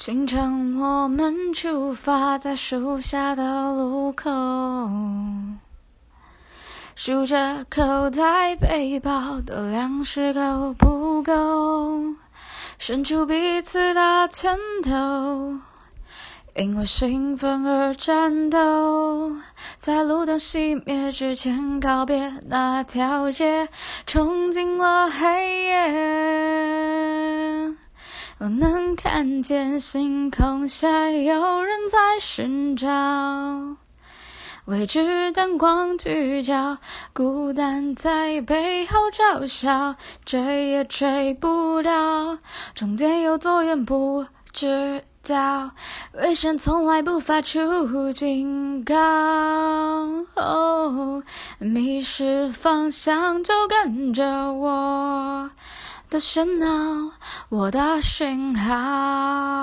清晨，我们出发，在树下的路口，数着口袋背包的粮食够不够，伸出彼此的拳头。因为兴奋而战斗，在路灯熄灭之前告别那条街，冲进了黑夜。我能看见星空下有人在寻找，未知灯光聚焦，孤单在背后嘲笑，追也追不到，终点有多远不知。道，为什么从来不发出警告？迷失方向就跟着我的喧闹，我的讯号。